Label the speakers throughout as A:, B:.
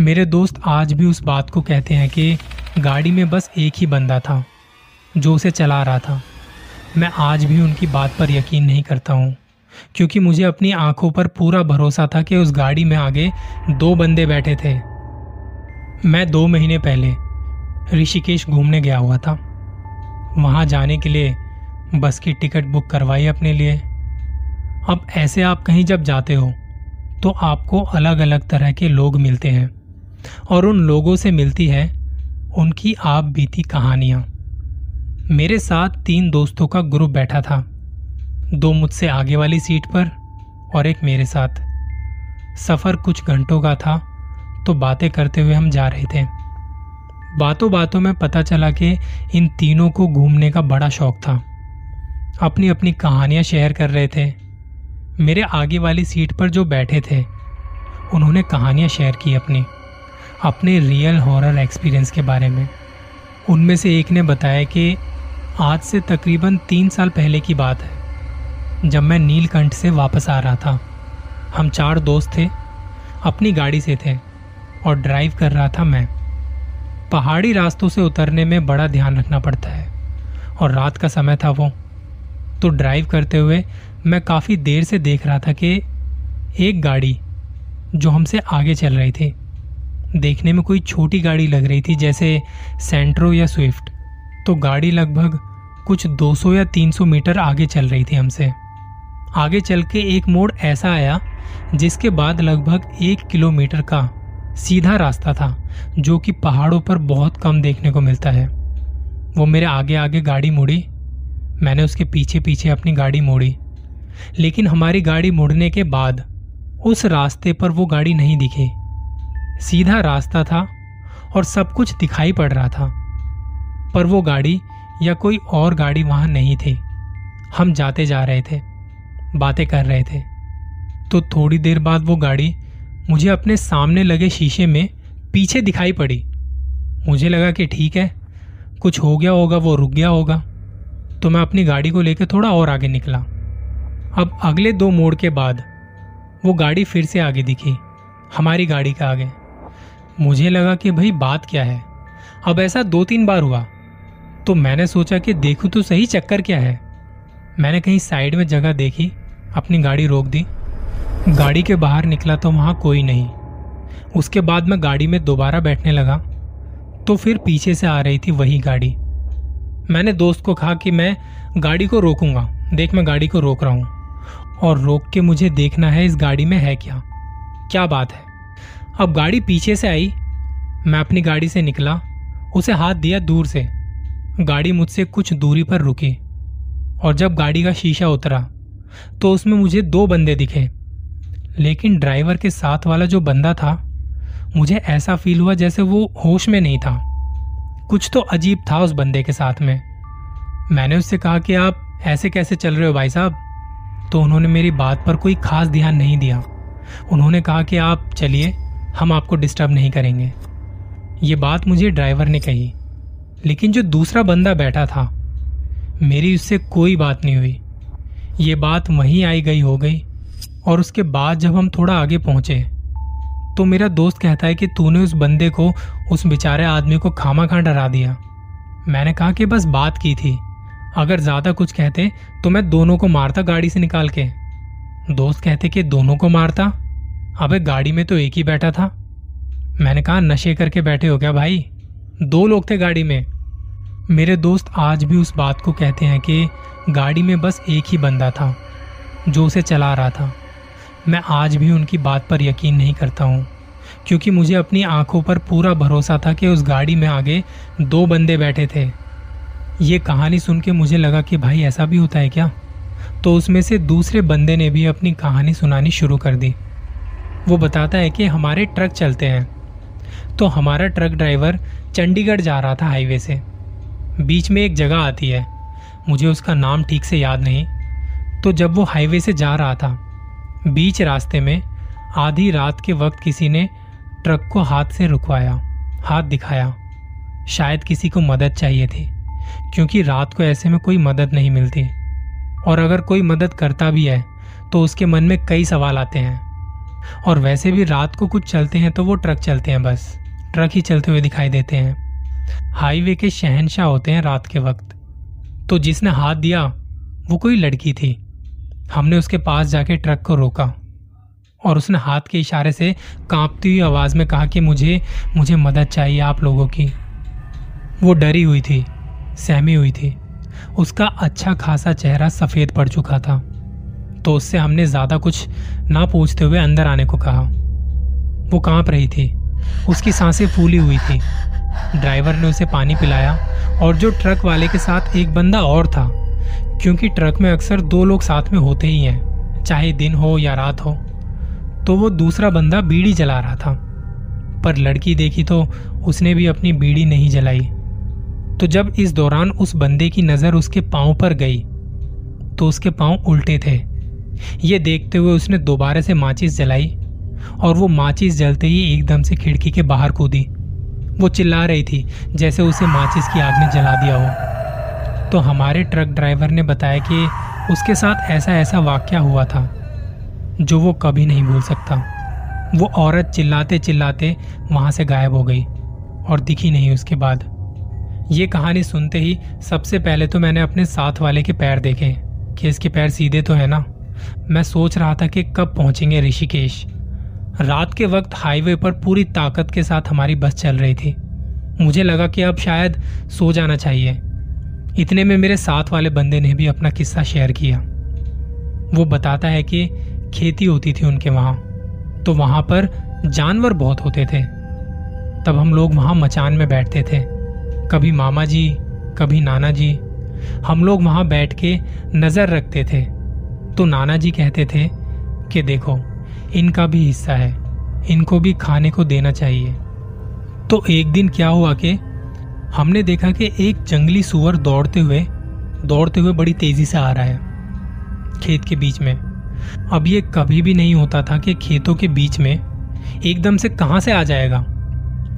A: मेरे दोस्त आज भी उस बात को कहते हैं कि गाड़ी में बस एक ही बंदा था, जो उसे चला रहा था। मैं आज भी उनकी बात पर यकीन नहीं करता हूँ, क्योंकि मुझे अपनी आँखों पर पूरा भरोसा था कि उस गाड़ी में आगे दो बंदे बैठे थे। मैं दो महीने पहले ऋषिकेश घूमने गया हुआ था। वहाँ जाने के लिए बस की टिकट बुक करवाई अपने लिए। अब ऐसे आप कहीं जब जाते हो तो आपको अलग अलग तरह के लोग मिलते हैं। और उन लोगों से मिलती है उनकी आप बीती कहानियाँ। मेरे साथ तीन दोस्तों का ग्रुप बैठा था। दो मुझसे आगे वाली सीट पर और एक मेरे साथ। सफ़र कुछ घंटों का था तो बातें करते हुए हम जा रहे थे। बातों बातों में पता चला कि इन तीनों को घूमने का बड़ा शौक था। अपनी अपनी कहानियाँ शेयर कर रहे थे। मेरे आगे वाली सीट पर जो बैठे थे, उन्होंने कहानियाँ शेयर की अपनी। अपने रियल हॉरर एक्सपीरियंस के बारे में। उनमें से एक ने बताया कि आज से तकरीबन तीन साल पहले की बात है, जब मैं नीलकंठ से वापस आ रहा था। हम चार दोस्त थे, अपनी गाड़ी से थे और ड्राइव कर रहा था मैं। पहाड़ी रास्तों से उतरने में बड़ा ध्यान रखना पड़ता है और रात का समय था वो। तो ड्राइव करते हुए मैं काफ़ी देर से देख रहा था कि एक गाड़ी जो हमसे आगे चल रही थी देखने में कोई छोटी गाड़ी लग रही थी, जैसे सेंट्रो या स्विफ्ट तो गाड़ी लगभग कुछ 200 या 300 मीटर आगे चल रही थी हमसे। आगे चल के एक मोड़ ऐसा आया, जिसके बाद लगभग एक किलोमीटर का सीधा रास्ता था, जो कि पहाड़ों पर बहुत कम देखने को मिलता है। वो मेरे आगे आगे गाड़ी मुड़ी। मैंने उसके पीछे पीछे अपनी गाड़ी मोड़ी। लेकिन हमारी गाड़ी मुड़ने के बाद उस रास्ते पर वो गाड़ी नहीं दिखी। सीधा रास्ता था और सब कुछ दिखाई पड़ रहा था। पर वो गाड़ी या कोई और गाड़ी वहाँ नहीं थी। हम जाते जा रहे थे, बातें कर रहे थे। तो थोड़ी देर बाद वो गाड़ी मुझे अपने सामने लगे शीशे में पीछे दिखाई पड़ी। मुझे लगा कि ठीक है, कुछ हो गया होगा, वो रुक गया होगा। तो मैं अपनी गाड़ी को लेकर थोड़ा और आगे निकला। अब अगले दो मोड़ के बाद वो गाड़ी फिर से आगे दिखी, हमारी गाड़ी के आगे। मुझे लगा कि भाई बात क्या है। अब ऐसा दो तीन बार हुआ। तो मैंने सोचा कि देखूँ तो सही चक्कर क्या है। मैंने कहीं साइड में जगह देखी, अपनी गाड़ी रोक दी। गाड़ी के बाहर निकला तो वहाँ कोई नहीं। उसके बाद मैं गाड़ी में दोबारा बैठने लगा। तो फिर पीछे से आ रही थी वही गाड़ी। मैंने दोस्त को कहा कि मैं गाड़ी को रोकूँगा। देख मैं गाड़ी को रोक रहा हूँ। और रोक के मुझे देखना है इस गाड़ी में है क्या। क्या बात है। अब गाड़ी पीछे से आई। मैं अपनी गाड़ी से निकला। उसे हाथ दिया दूर से। गाड़ी मुझसे कुछ दूरी पर रुकी। और जब गाड़ी का शीशा उतरा तो उसमें मुझे दो बंदे दिखे। लेकिन ड्राइवर के साथ वाला जो बंदा था, मुझे ऐसा फील हुआ जैसे वो होश में नहीं था। कुछ तो अजीब था उस बंदे के साथ में। मैंने उससे कहा कि आप ऐसे कैसे चल रहे हो भाई साहब? तो उन्होंने मेरी बात पर कोई खास ध्यान नहीं दिया। उन्होंने कहा कि आप चलिए। हम आपको डिस्टर्ब नहीं करेंगे। ये बात मुझे ड्राइवर ने कही, लेकिन जो दूसरा बंदा बैठा था, मेरी उससे कोई बात नहीं हुई। ये बात वहीं आई गई, हो गई, और उसके बाद जब हम थोड़ा आगे पहुँचे तो मेरा दोस्त कहता है कि तूने उस बंदे को, उस बेचारे आदमी को खामा खा डरा दिया। मैंने कहा कि बस बात की थी। अगर ज़्यादा कुछ कहते तो मैं दोनों को मारता गाड़ी से निकाल के। दोस्त कहते कि दोनों को मारता? अबे गाड़ी में तो एक ही बैठा था। मैंने कहा, नशे करके बैठे हो क्या भाई? दो लोग थे गाड़ी में। मेरे दोस्त आज भी उस बात को कहते हैं कि गाड़ी में बस एक ही बंदा था, जो उसे चला रहा था। मैं आज भी उनकी बात पर यकीन नहीं करता हूँ, क्योंकि मुझे अपनी आँखों पर पूरा भरोसा था कि उस गाड़ी में आगे दो बंदे बैठे थे। ये कहानी सुन के मुझे लगा कि भाई ऐसा भी होता है क्या? तो उसमें से दूसरे बंदे ने भी अपनी कहानी सुनानी शुरू कर दी। वो बताता है कि हमारे ट्रक चलते हैं। तो हमारा ट्रक ड्राइवर चंडीगढ़ जा रहा था हाईवे से। बीच में एक जगह आती है। मुझे उसका नाम ठीक से याद नहीं। तो जब वो हाईवे से जा रहा था, बीच रास्ते में आधी रात के वक्त किसी ने ट्रक को हाथ से रुकवाया, हाथ दिखाया। शायद किसी को मदद चाहिए थी, क्योंकि रात को ऐसे में कोई मदद नहीं मिलती। और अगर कोई मदद करता भी है तो उसके मन में कई सवाल आते हैं। और वैसे भी रात को कुछ चलते हैं तो वो ट्रक चलते हैं बस। ट्रक ही चलते हुए दिखाई देते हैं। हाईवे के शहनशाह होते हैं रात के वक्त। तो जिसने हाथ दिया, वो कोई लड़की थी। हमने उसके पास जाके ट्रक को रोका और उसने हाथ के इशारे से कांपती हुई आवाज़ में कहा कि मुझे मुझे मदद चाहिए आप लोगों की। वो डरी हुई थी, सहमी हुई थी। उसका अच्छा खासा चेहरा सफ़ेद पड़ चुका था। तो उससे हमने ज़्यादा कुछ ना पूछते हुए अंदर आने को कहा। वो काँप रही थी। उसकी साँसें फूली हुई थी। ड्राइवर ने उसे पानी पिलाया और जो ट्रक वाले के साथ एक बंदा और था, क्योंकि ट्रक में अक्सर दो लोग साथ में होते ही हैं, चाहे दिन हो या रात हो तो वो दूसरा बंदा बीड़ी जला रहा था। पर लड़की देखी तो उसने भी अपनी बीड़ी नहीं जलाई। तो जब इस दौरान उस बंदे की नज़र उसके पाँव पर गई तो उसके पाँव उल्टे थे। ये देखते हुए उसने दोबारा से माचिस जलाई और वो माचिस जलते ही एकदम से खिड़की के बाहर कूदी। वो चिल्ला रही थी, जैसे उसे माचिस की आग ने जला दिया हो। तो हमारे ट्रक ड्राइवर ने बताया कि उसके साथ ऐसा ऐसा वाक्य हुआ था, जो वो कभी नहीं भूल सकता। वो औरत चिल्लाते चिल्लाते वहाँ से गायब हो गई और दिखी नहीं उसके बाद। ये कहानी सुनते ही सबसे पहले तो मैंने अपने साथ वाले के पैर देखे, कि इसके पैर सीधे तो है ना? मैं सोच रहा था कि कब पहुँचेंगे ऋषिकेश। रात के वक्त हाईवे पर पूरी ताकत के साथ हमारी बस चल रही थी। मुझे लगा कि अब शायद सो जाना चाहिए। इतने में मेरे साथ वाले बंदे ने भी अपना किस्सा शेयर किया। वो बताता है कि खेती होती थी उनके वहाँ तो वहाँ पर जानवर बहुत होते थे। तब हम लोग वहाँ मचान में बैठते थे। कभी मामा जी, कभी नाना जी। हम लोग वहाँ बैठ के नज़र रखते थे। तो नाना जी कहते थे कि देखो, इनका भी हिस्सा है, इनको भी खाने को देना चाहिए। तो एक दिन क्या हुआ कि हमने देखा कि एक जंगली सुअर दौड़ते हुए दौड़ते हुए बड़ी तेज़ी से आ रहा है, खेत के बीच में। अब ये कभी भी नहीं होता था कि खेतों के बीच में एकदम से कहाँ से आ जाएगा।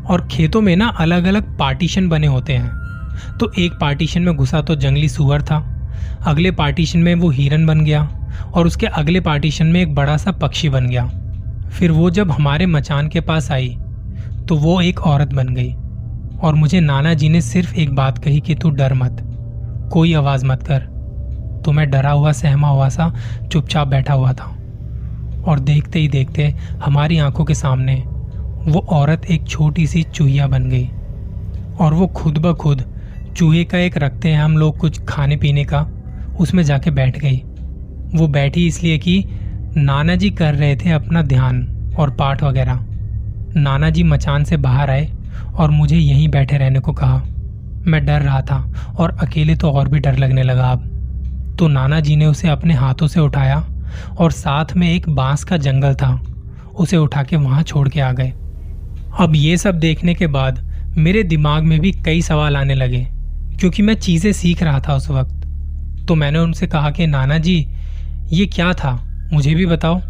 A: और खेतों में ना अलग अलग पार्टीशन बने होते हैं। तो एक पार्टीशन में घुसा तो जंगली सुअर था, अगले पार्टीशन में वो हिरन बन गया और उसके अगले पार्टीशन में एक बड़ा सा पक्षी बन गया। फिर वो जब हमारे मचान के पास आई तो वो एक औरत बन गई। और मुझे नाना जी ने सिर्फ़ एक बात कही कि तू डर मत, कोई आवाज़ मत कर। तो मैं डरा हुआ, सहमा हुआ सा, चुपचाप बैठा हुआ था। और देखते ही देखते हमारी आँखों के सामने वो औरत एक छोटी सी चूहिया बन गई। और वो खुद ब खुद चूहे का एक रखते हैं हम लोग कुछ खाने पीने का, उसमें जाके बैठ गई। वो बैठी इसलिए कि नाना जी कर रहे थे अपना ध्यान और पाठ वगैरह। नाना जी मचान से बाहर आए और मुझे यहीं बैठे रहने को कहा। मैं डर रहा था और अकेले तो और भी डर लगने लगा अब। तो नाना जी ने उसे अपने हाथों से उठाया और साथ में एक बाँस का जंगल था, उसे उठा के वहाँ छोड़ के आ गए। अब ये सब देखने के बाद मेरे दिमाग में भी कई सवाल आने लगे, क्योंकि मैं चीज़ें सीख रहा था उस वक्त। तो मैंने उनसे कहा कि नाना जी ये क्या था? मुझे भी बताओ।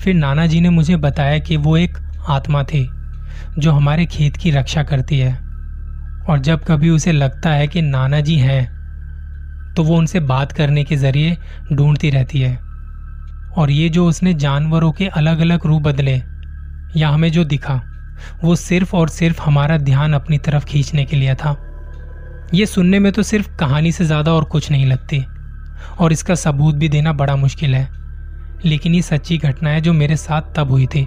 A: फिर नाना जी ने मुझे बताया कि वो एक आत्मा थी, जो हमारे खेत की रक्षा करती है। और जब कभी उसे लगता है कि नाना जी हैं तो वो उनसे बात करने के ज़रिए ढूंढती रहती है। और ये जो उसने जानवरों के अलग अलग रूप बदले, या हमें जो दिखा, वो सिर्फ़ और सिर्फ़ हमारा ध्यान अपनी तरफ़ खींचने के लिए था। ये सुनने में तो सिर्फ़ कहानी से ज़्यादा और कुछ नहीं लगती। और इसका सबूत भी देना बड़ा मुश्किल है। लेकिन ये सच्ची घटना है जो मेरे साथ तब हुई थी।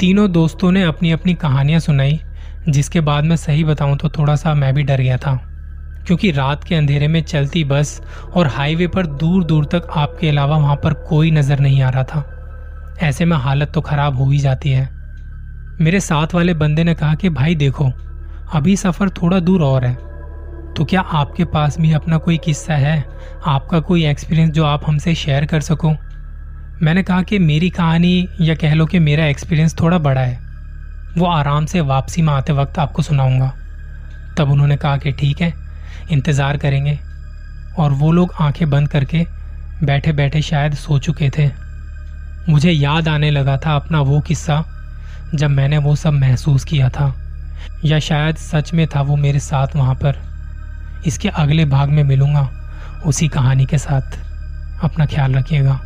A: तीनों दोस्तों ने अपनी अपनी कहानियाँ सुनाई, जिसके बाद मैं सही बताऊँ तो थोड़ा सा मैं भी डर गया था, क्योंकि रात के अंधेरे में चलती बस और हाईवे पर दूर दूर तक आपके अलावा वहाँ पर कोई नज़र नहीं आ रहा था। ऐसे में हालत तो खराब हो ही जाती है। मेरे साथ वाले बंदे ने कहा कि, भाई देखो, अभी सफ़र थोड़ा दूर और है। तो क्या आपके पास भी अपना कोई किस्सा है? आपका कोई एक्सपीरियंस जो आप हमसे शेयर कर सको? मैंने कहा कि मेरी कहानी या कह लो कि मेरा एक्सपीरियंस थोड़ा बड़ा है। वो आराम से वापसी में आते वक्त आपको सुनाऊँगा। तब उन्होंने कहा कि ठीक है, इंतज़ार करेंगे। और वो लोग आँखें बंद करके बैठे बैठे शायद सो चुके थे। मुझे याद आने लगा था अपना वो किस्सा, जब मैंने वो सब महसूस किया था। या शायद सच में था वो मेरे साथ वहाँ पर। इसके अगले भाग में मिलूँगा उसी कहानी के साथ। अपना ख्याल रखिएगा।